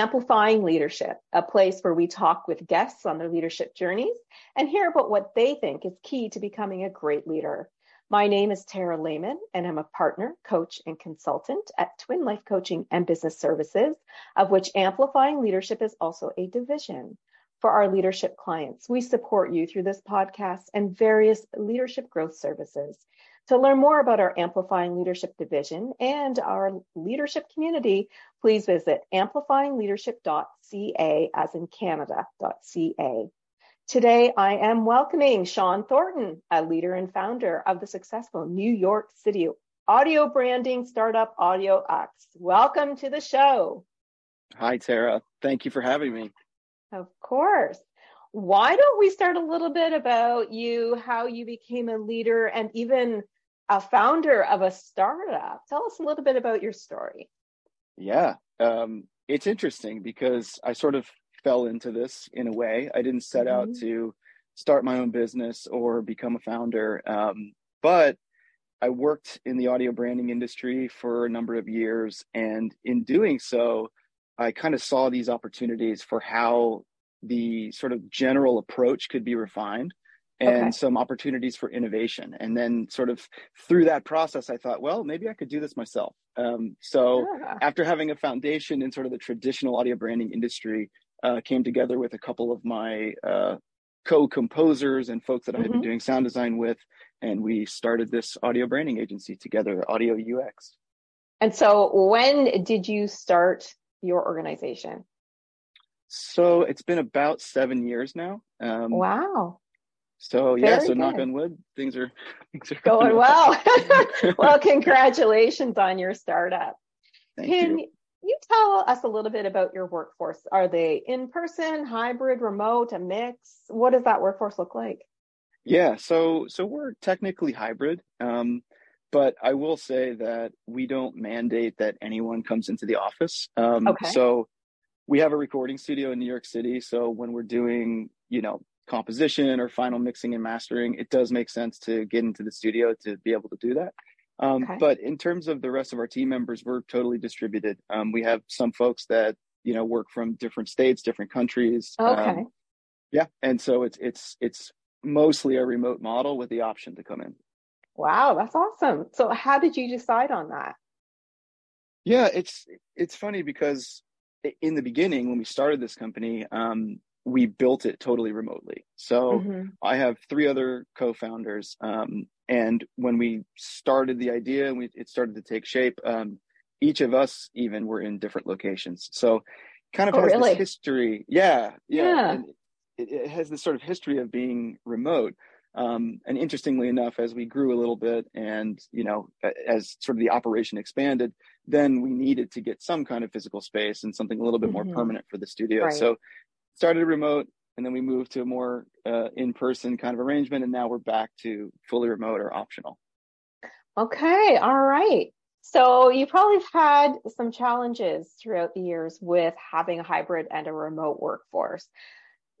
Amplifying Leadership, a place where we talk with guests on their leadership journeys and hear about what they think is key to becoming a great leader. My name is Tara Lehman, and I'm a partner, coach, and consultant at Twin Life Coaching and Business Services, of which Amplifying Leadership is also a division. For our leadership clients, we support you through this podcast and various leadership growth services. To learn more about our Amplifying Leadership division and our leadership community, please visit amplifyingleadership.ca as in Canada.ca. Today, I am welcoming Sean Thornton, a leader and founder of the successful New York City audio branding startup Audio UX. Welcome to the show. Hi, Tara. Thank you for having me. Of course. Why don't we start a little bit about you, how you became a leader, and even a founder of a startup. Tell us a little bit about your story. Yeah, um, it's interesting because I sort of fell into this in a way. I didn't set mm-hmm. out to start my own business or become a founder, um, but I worked in the audio branding industry for a number of years. And in doing so, I kind of saw these opportunities for how the sort of general approach could be refined and okay. some opportunities for innovation. And then, sort of through that process, I thought, well, maybe I could do this myself. Um, so, yeah. after having a foundation in sort of the traditional audio branding industry, uh, came together with a couple of my uh, co-composers and folks that I had mm-hmm. been doing sound design with, and we started this audio branding agency together, Audio UX. And so, when did you start your organization? So it's been about seven years now. Um, wow. So Very yeah, so good. knock on wood, things are things are going well. well, congratulations on your startup. Thank Can you. you tell us a little bit about your workforce? Are they in person, hybrid, remote, a mix? What does that workforce look like? Yeah, so so we're technically hybrid. Um, but I will say that we don't mandate that anyone comes into the office. Um, okay. So we have a recording studio in New York City. So when we're doing, you know, composition or final mixing and mastering, it does make sense to get into the studio to be able to do that. Um, okay. But in terms of the rest of our team members, we're totally distributed. Um, we have some folks that you know work from different states, different countries. Okay. Um, yeah, and so it's it's it's mostly a remote model with the option to come in. Wow, that's awesome. So how did you decide on that? Yeah, it's it's funny because in the beginning when we started this company, um, we built it totally remotely. So mm-hmm. I have three other co-founders, um, and when we started the idea and we, it started to take shape, um, each of us even were in different locations. So kind of oh, has really? this history. Yeah, yeah. yeah. It, it, has this sort of history of being remote. Um, and interestingly enough, as we grew a little bit and, you know, as sort of the operation expanded, then we needed to get some kind of physical space and something a little bit mm-hmm. more permanent for the studio. Right. So started remote and then we moved to a more uh, in-person kind of arrangement and now we're back to fully remote or optional. Okay all right. So you probably have had some challenges throughout the years with having a hybrid and a remote workforce.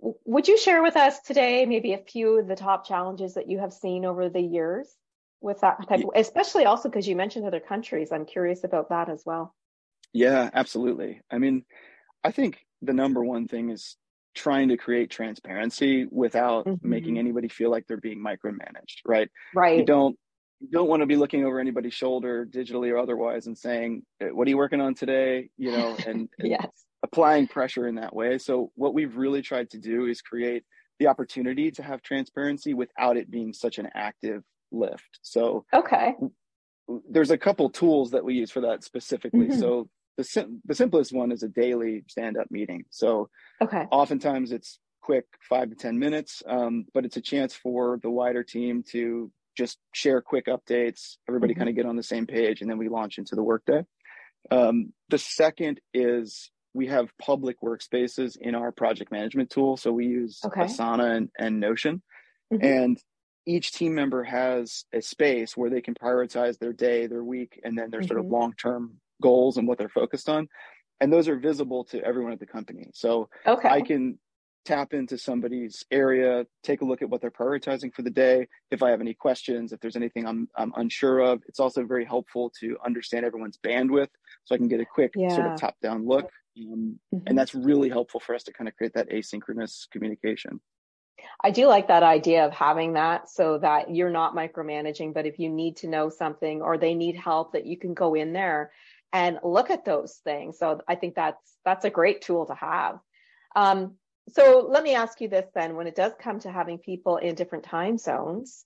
Would you share with us today maybe a few of the top challenges that you have seen over the years with that type of, especially also because you mentioned other countries. I'm curious about that as well. Yeah absolutely. I mean i think the number one thing is trying to create transparency without mm-hmm. making anybody feel like they're being micromanaged right? Right. you don't you don't want to be looking over anybody's shoulder digitally or otherwise and saying what are you working on today? You know and, and yes. applying pressure in that way. So what we've really tried to do is create the opportunity to have transparency without it being such an active lift. So okay. there's a couple tools that we use for that specifically. Mm-hmm. so the sim- the simplest one is a daily stand up meeting. So okay, oftentimes it's quick, five to ten minutes, um, but it's a chance for the wider team to just share quick updates. Everybody mm-hmm. kind of get on the same page, and then we launch into the workday. Um, the second is we have public workspaces in our project management tool. So we use okay. Asana and, and Notion. Mm-hmm. And each team member has a space where they can prioritize their day, their week, and then their mm-hmm. sort of mm-hmm. long term goals and what they're focused on and those are visible to everyone at the company so okay. i can tap into somebody's area, take a look at what they're prioritizing for the day. If I have any questions, if there's anything I'm, I'm unsure of, it's also very helpful to understand everyone's bandwidth so I can get a quick yeah. sort of top down look. Um, mm-hmm. And that's really helpful for us to kind of create that asynchronous communication. I do like that idea of having that so that you're not micromanaging, but if you need to know something or they need help, that you can go in there and look at those things. So I think that's that's a great tool to have. Um, so let me ask you this then: when it does come to having people in different time zones,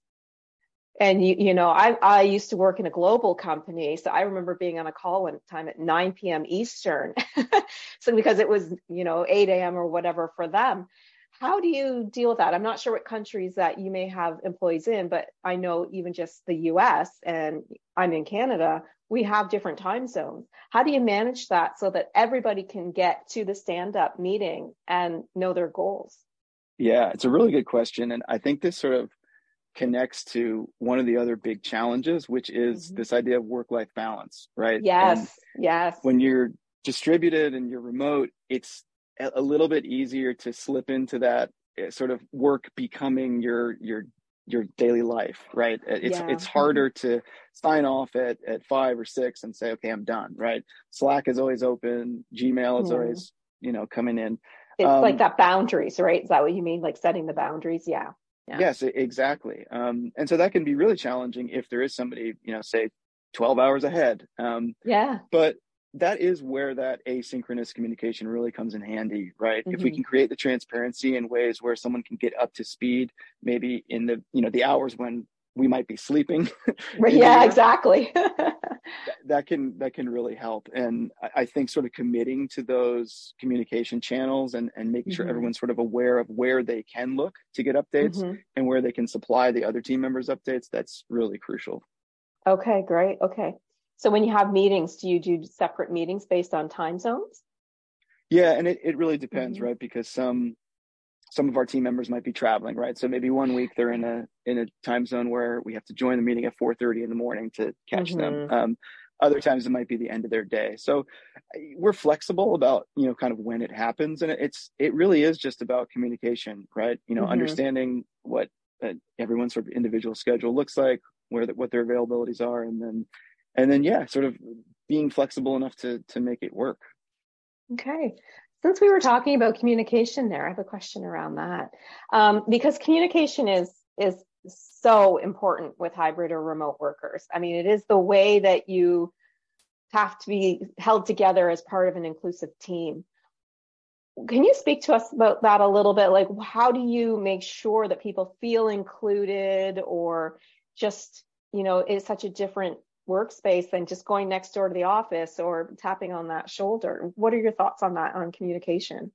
and you you know I I used to work in a global company, so I remember being on a call one time at 9 p.m. Eastern, so because it was you know 8 a.m. or whatever for them. How do you deal with that? I'm not sure what countries that you may have employees in, but I know even just the US and I'm in Canada, we have different time zones. How do you manage that so that everybody can get to the stand up meeting and know their goals? Yeah, it's a really good question. And I think this sort of connects to one of the other big challenges, which is mm-hmm. this idea of work life balance, right? Yes, and yes. When you're distributed and you're remote, it's a little bit easier to slip into that eh, sort of work becoming your your your daily life right? It's yeah. it's harder to sign off at at five or six and say okay i'm done right? Slack is always open gmail is always you know coming in. It's um, like that boundaries right? Is that what you mean? Like setting the boundaries? Yeah, yeah. yes exactly. Um, and so that can be really challenging if there is somebody you know say 12 hours ahead. Um, yeah. but that is where that asynchronous communication really comes in handy, right? Mm-hmm. If we mm-hmm. can create the transparency in ways where someone can get up to speed, maybe in the you know the hours when we might be sleeping. yeah, exactly. that, that, can that can really help, and I, I, think sort of committing to those communication channels and and making mm-hmm. sure everyone's sort of aware of where they can look to get updates mm-hmm. and where they can supply the other team members updates. That's really crucial. Okay, great. Okay. So when you have meetings, do you do separate meetings based on time zones? Yeah, and it, it really depends, mm-hmm. right? Because some some of our team members might be traveling, right? So maybe one week they're in a in a time zone where we have to join the meeting at 4:30 in the morning to catch mm-hmm. them. Um, other times it might be the end of their day. So we're flexible about you know kind of when it happens, and it's it really is just about communication, right? You know, mm-hmm. understanding what uh, everyone's sort of individual schedule looks like, where the, what their availabilities are, and then and then yeah sort of being flexible enough to to make it work. Okay. Since we were talking about communication there i have a question around that. Um, because communication is is so important with hybrid or remote workers. I mean it is the way that you have to be held together as part of an inclusive team. Can you speak to us about that a little bit? Like how do you make sure that people feel included or just you know it's such a different workspace than just going next door to the office or tapping on that shoulder. What are your thoughts on that on communication?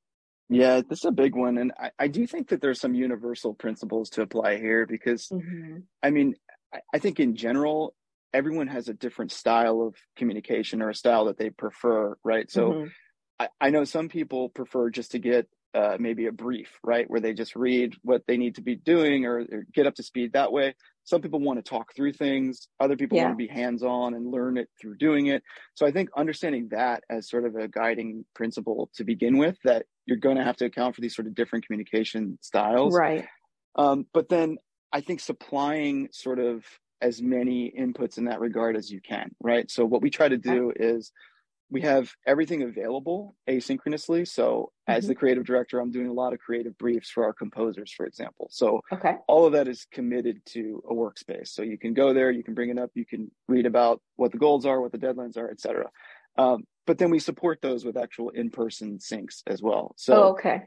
Yeah, this is a big one. And I, I do think that there's some universal principles to apply here because, mm-hmm. I mean, I, I think in general, everyone has a different style of communication or a style that they prefer, right? So mm-hmm. I, I know some people prefer just to get uh, maybe a brief, right, where they just read what they need to be doing or, or, get up to speed that way. Some people want to talk through things. Other people yeah. want to be hands on and learn it through doing it. So I think understanding that as sort of a guiding principle to begin with, that you're going to have to account for these sort of different communication styles. Right. Um, but then I think supplying sort of as many inputs in that regard as you can, right? So what we try to do is we have everything available asynchronously. So mm-hmm. as the creative director, I'm doing a lot of creative briefs for our composers, for example. So okay. all of that is committed to a workspace. So you can go there, you can bring it up, you can read about what the goals are, what the deadlines are, etc. Um, but then we support those with actual in-person syncs as well. So oh, okay.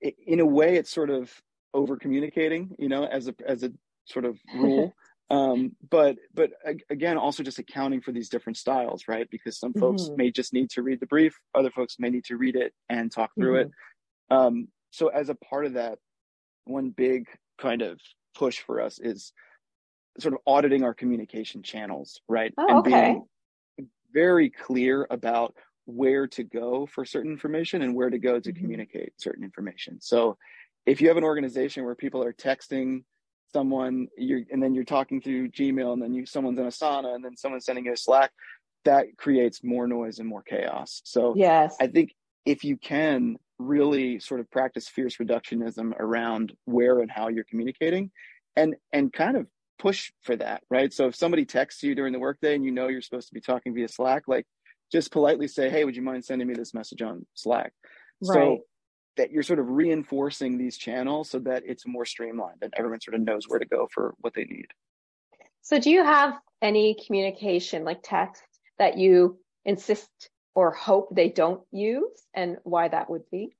in a way, it's sort of over communicating, you know, as a as a sort of rule um but but again also just accounting for these different styles right because some folks mm-hmm. may just need to read the brief other folks may need to read it and talk through mm-hmm. it um so as a part of that one big kind of push for us is sort of auditing our communication channels right oh, and okay. being very clear about where to go for certain information and where to go to mm-hmm. communicate certain information so if you have an organization where people are texting someone you're and then you're talking through gmail and then you someone's in asana and then someone's sending you a slack that creates more noise and more chaos. So yes. I think if you can really sort of practice fierce reductionism around where and how you're communicating and and kind of push for that right? So if somebody texts you during the workday and you know you're supposed to be talking via slack like just politely say hey would you mind sending me this message on slack? Right. so that you're sort of reinforcing these channels so that it's more streamlined and everyone sort of knows where to go for what they need so do you have any communication like text that you insist or hope they don't use and why that would be?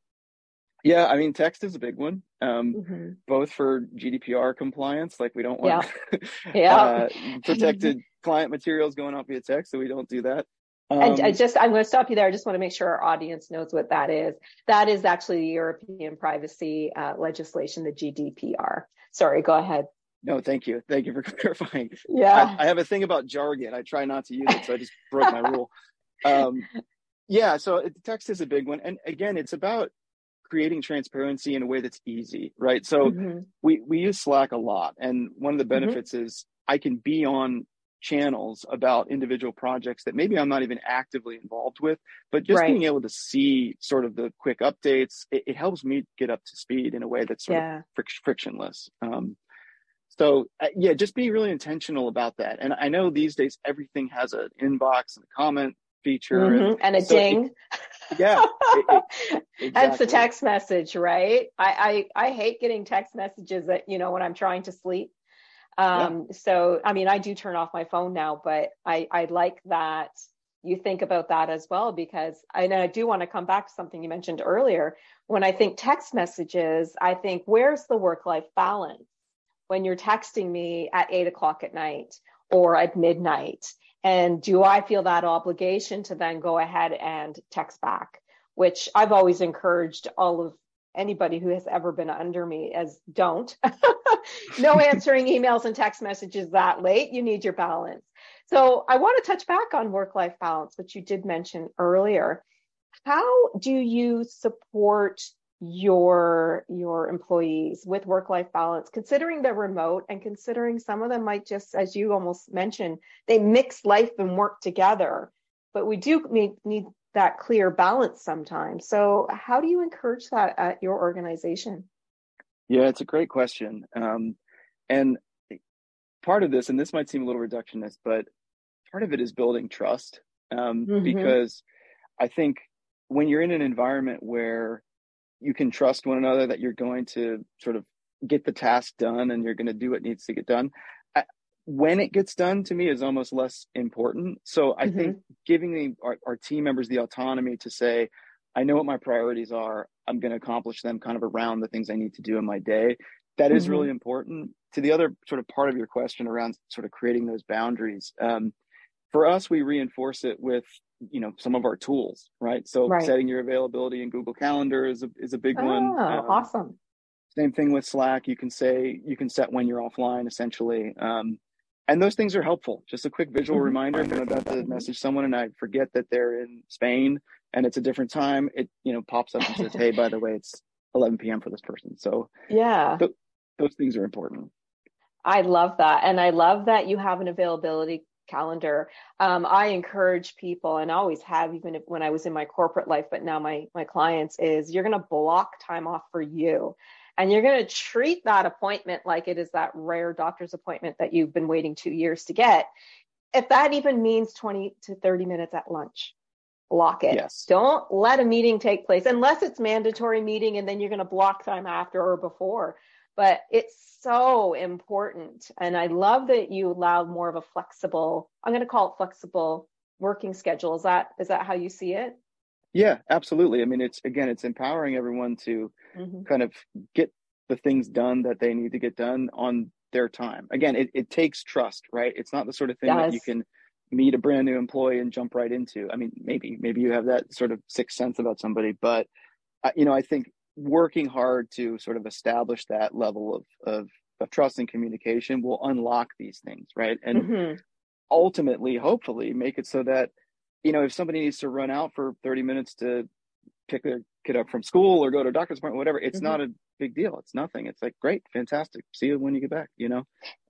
Yeah, I mean, text is a big one, um, mm-hmm. both for GDPR compliance, like we don't want yeah. yeah. uh, protected client materials going out via text, so we don't do that. Um, and I just, I'm going to stop you there. I just want to make sure our audience knows what that is. That is actually the European privacy uh, legislation, the GDPR. Sorry, go ahead. No, thank you. Thank you for clarifying. Yeah. I, I, have a thing about jargon. I try not to use it, so I just broke my rule um, yeah, so text is a big one, and again, it's about creating transparency in a way that's easy, right? So mm-hmm. we we use Slack a lot, and one of the mm-hmm. benefits mm-hmm. is I can be on channels about individual projects that maybe I'm not even actively involved with, but just right. being able to see sort of the quick updates, it, it, helps me get up to speed in a way that's sort yeah. of fric- frictionless. Um, so uh, yeah, just be really intentional about that. And I know these days everything has an inbox and a comment feature mm-hmm. and, and, a so ding. It, yeah, it, exactly. that's the text message, right? I, I I hate getting text messages that you know when I'm trying to sleep. Um, yeah. So I mean, I do turn off my phone now, but I I like that you think about that as well because I, I do want to come back to something you mentioned earlier. When I think text messages, I think where's the work life balance when you're texting me at eight o'clock at night or at midnight and do I feel that obligation to then go ahead and text back, which I've always encouraged all of anybody who has ever been under me as don't. no answering emails and text messages that late. You need your balance. So I want to touch back on work life balance, which you did mention earlier. How do you support your your employees with work life balance considering they're remote and considering some of them might just as you almost mentioned they mix life and work together but we do need, need that clear balance sometimes so how do you encourage that at your organization yeah it's a great question um, and part of this and this might seem a little reductionist but part of it is building trust um, mm-hmm. because i think when you're in an environment where you can trust one another that you're going to sort of get the task done and you're going to do what needs to get done. I, when it gets done to me is almost less important. So I mm-hmm. think giving the, our, our team members the autonomy to say, I know what my priorities are. I'm going to accomplish them kind of around the things I need to do in my day. That is mm-hmm. really important. To the other sort of part of your question around sort of creating those boundaries, um, for us, we reinforce it with you know some of our tools right so right. setting your availability in google calendar is a, is a big oh, one um, awesome same thing with slack you can say you can set when you're offline essentially um, and those things are helpful just a quick visual mm-hmm. reminder if i'm about to message someone and i forget that they're in spain and it's a different time it you know pops up and says hey by the way it's 11 p.m for this person so yeah th- those things are important I love that. And I love that you have an availability calendar. Um, I encourage people, and always have, even if, when I was in my corporate life, but now my my clients is you're going to block time off for you, and you're going to treat that appointment like it is that rare doctor's appointment that you've been waiting two years to get. If that even means 20 to 30 minutes at lunch, block it. Yes. Don't let a meeting take place unless it's mandatory meeting, and then you're going to block time after or before. But it's so important. And I love that you allow more of a flexible, I'm going to call it flexible working schedule. Is that, is that how you see it? Yeah, absolutely. I mean, it's again, it's empowering everyone to mm-hmm. kind of get the things done that they need to get done on their time. Again, it, it takes trust, right? It's not the sort of thing yes. that you can meet a brand new employee and jump right into. I mean, maybe, maybe you have that sort of sixth sense about somebody, but you know, I think working hard to sort of establish that level of, of, of trust and communication will unlock these things, right? And mm-hmm. ultimately, hopefully, make it so that, you know, if somebody needs to run out for 30 minutes to pick their kid up from school or go to a doctor's appointment, whatever, it's mm-hmm. not a big deal. It's nothing. It's like, great, fantastic. See you when you get back, you know?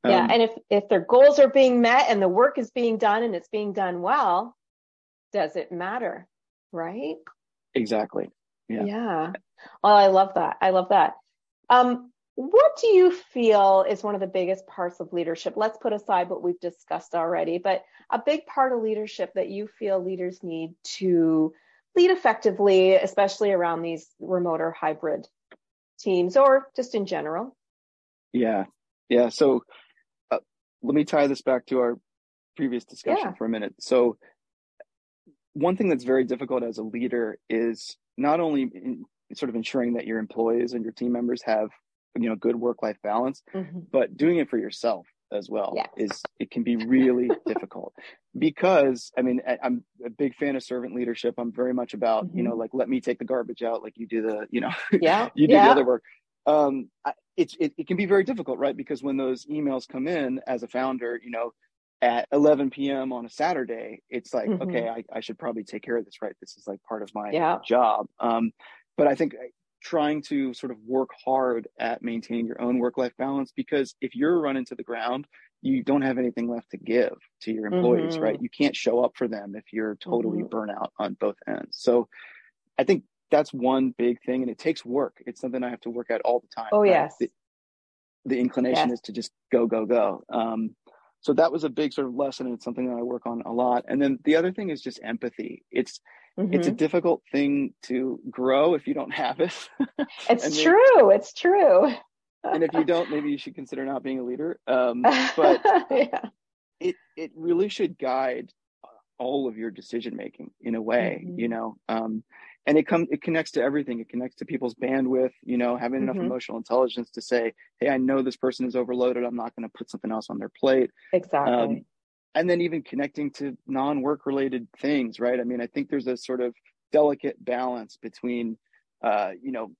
Um, yeah. And if, if their goals are being met and the work is being done and it's being done well, does it matter? Right? Exactly. Yeah. yeah. Well, I love that. I love that. Um, what do you feel is one of the biggest parts of leadership? Let's put aside what we've discussed already, but a big part of leadership that you feel leaders need to lead effectively, especially around these remote or hybrid teams or just in general? Yeah. Yeah. So uh, let me tie this back to our previous discussion yeah. for a minute. So, one thing that's very difficult as a leader is not only in, sort of ensuring that your employees and your team members have you know good work life balance mm-hmm. but doing it for yourself as well yes. is it can be really difficult because i mean I, am a big fan of servant leadership i'm very much about mm-hmm. you know like let me take the garbage out like you do the you know yeah you do yeah. the other work um it's it, it can be very difficult right because when those emails come in as a founder you know at 11 p.m on a saturday it's like mm-hmm. okay I, I should probably take care of this right this is like part of my yeah. job um but i think trying to sort of work hard at maintaining your own work life balance because if you're running to the ground you don't have anything left to give to your employees mm-hmm. right you can't show up for them if you're totally mm-hmm. burnt out on both ends so i think that's one big thing and it takes work it's something i have to work at all the time oh right? yes the, the inclination yes. is to just go go go um, so that was a big sort of lesson and it's something that i work on a lot and then the other thing is just empathy it's Mm-hmm. It's a mm-hmm. difficult thing to grow if you don't have it. it's true. it's true. and if you don't, maybe you should consider not being a leader. Um, but yeah. it it really should guide all of your decision making in a way, mm-hmm. you know. Um, and it comes it connects to everything. It connects to people's bandwidth, you know, having enough mm-hmm. emotional intelligence to say, "Hey, I know this person is overloaded. I'm not going to put something else on their plate." Exactly. Um, and then even connecting to non-work related things right i mean i think there's a sort of delicate balance between uh, you know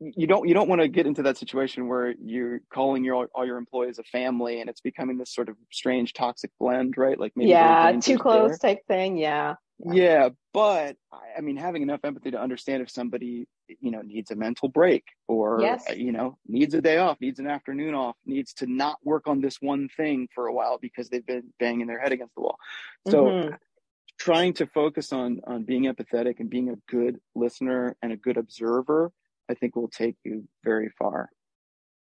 you don't you don't want to get into that situation where you're calling your all your employees a family and it's becoming this sort of strange toxic blend right like maybe yeah too close there. type thing yeah yeah. yeah but i mean having enough empathy to understand if somebody you know needs a mental break or yes. Uh, you know needs a day off needs an afternoon off needs to not work on this one thing for a while because they've been banging their head against the wall so mm-hmm. trying to focus on on being empathetic and being a good listener and a good observer i think will take you very far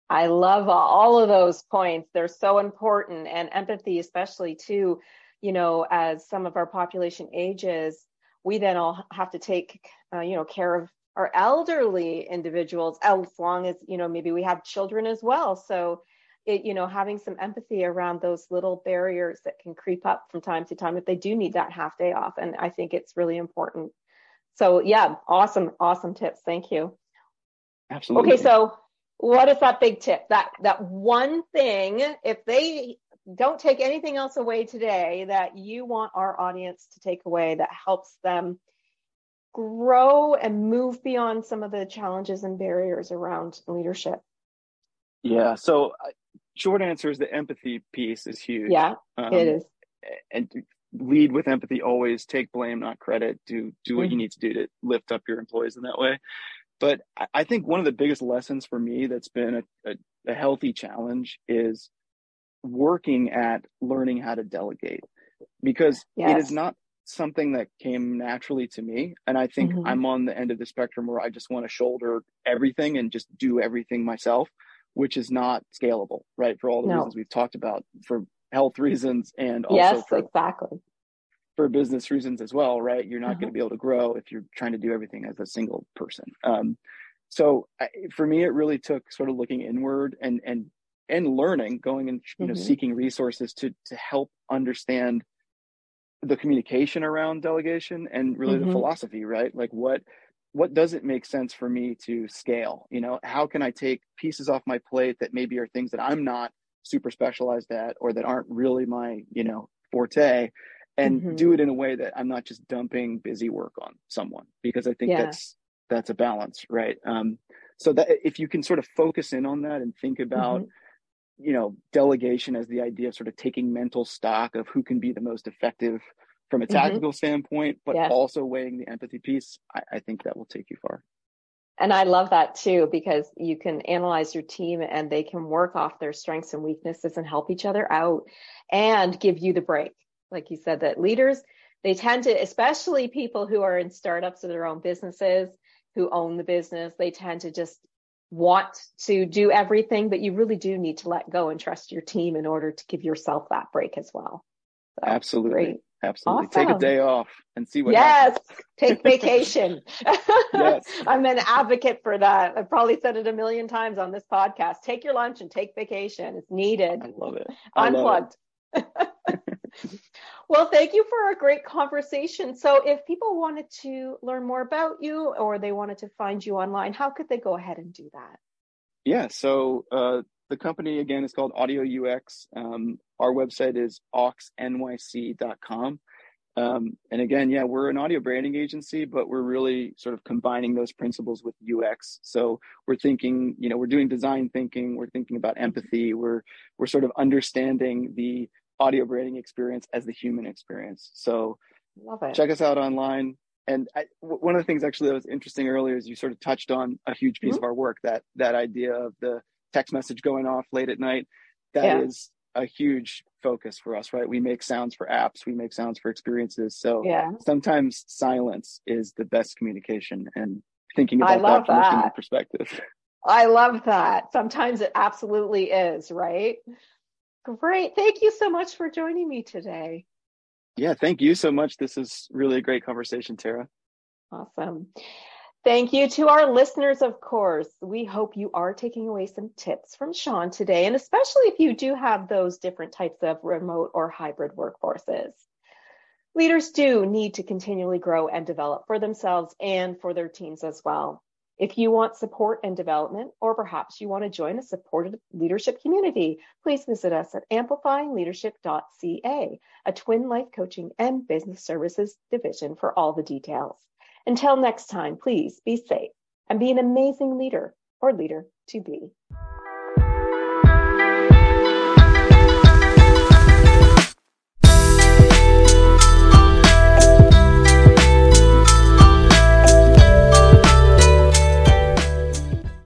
i love all of those points they're so important and empathy especially too you know as some of our population ages we then all have to take uh, you know care of our elderly individuals as long as you know maybe we have children as well. So it you know having some empathy around those little barriers that can creep up from time to time if they do need that half day off. And i think it's really important. So yeah awesome awesome tips. Thank you. Absolutely. Okay so what is that big tip? That that one thing if they don't take anything else away today that you want our audience to take away that helps them grow and move beyond some of the challenges and barriers around leadership? Yeah. So, uh, short answer is the empathy piece is huge. Yeah, um, it is. And lead with empathy. Always take blame, not credit. Do do what mm-hmm. you need to do to lift up your employees in that way. But I think one of the biggest lessons for me that's been a, a, a healthy challenge is working at learning how to delegate because yes. it is not something that came naturally to me. And I think mm-hmm. I'm on the end of the spectrum where I just want to shoulder everything and just do everything myself, which is not scalable, right? For all the no. reasons we've talked about, for health reasons and also yes, for, exactly. for business reasons as well, right? You're not mm-hmm. going to be able to grow if you're trying to do everything as a single person. Um, so I, for me, it really took sort of looking inward and, and, and learning, going and, you know, mm-hmm. seeking resources to, to help understand the communication around delegation and really mm-hmm. the philosophy, right? Like what what does it make sense for me to scale? You know, how can I take pieces off my plate that maybe are things that I'm not super specialized at or that aren't really my, you know, forte and mm-hmm. do it in a way that I'm not just dumping busy work on someone because I think yeah. that's that's a balance, right? Um so that if you can sort of focus in on that and think about mm-hmm you know delegation as the idea of sort of taking mental stock of who can be the most effective from a mm-hmm. tactical mm-hmm. standpoint but yes. also weighing the empathy piece I, I, think that will take you far and i love that too because you can analyze your team and they can work off their strengths and weaknesses and help each other out and give you the break like you said that leaders they tend to, especially people who are in startups of their own businesses, who own the business, they tend to just want to do everything, but you really do need to let go and trust your team in order to give yourself that break as well. So, Absolutely. Great. Absolutely. Awesome. Take a day off and see what yes, happens. take vacation. yes. I'm an advocate for that. I've probably said it a million times on this podcast. Take your lunch and take vacation. It's needed. I love it. I Unplugged. Love it. well, thank you for a great conversation. So if people wanted to learn more about you or they wanted to find you online, how could they go ahead and do that? Yeah. So uh, the company again is called Audio UX. Um, our website is auxnyc.com. Um, and again, yeah, we're an audio branding agency, but we're really sort of combining those principles with UX. So we're thinking, you know, we're doing design thinking, we're thinking about empathy, we're we're sort of understanding the audio branding experience as the human experience. So Love it. check us out online. And I, one of the things actually that was interesting earlier is you sort of touched on a huge piece mm-hmm. of our work that that idea of the text message going off late at night. That yeah. is a huge focus for us, right? We make sounds for apps, we make sounds for experiences. So yeah. sometimes silence is the best communication and thinking about that from that. a human perspective. I love that. Sometimes it absolutely is, right? Great. Thank you so much for joining me today. Yeah, thank you so much. This is really a great conversation, Tara. Awesome. Thank you to our listeners, of course. We hope you are taking away some tips from Sean today, and especially if you do have those different types of remote or hybrid workforces. Leaders do need to continually grow and develop for themselves and for their teams as well. If you want support and development, or perhaps you want to join a supported leadership community, please visit us at amplifyingleadership.ca, a twin life coaching and business services division for all the details. Until next time, please be safe and be an amazing leader or leader to be.